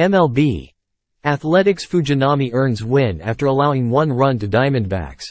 MLB. Athletics Fujinami earns win after allowing one run to Diamondbacks.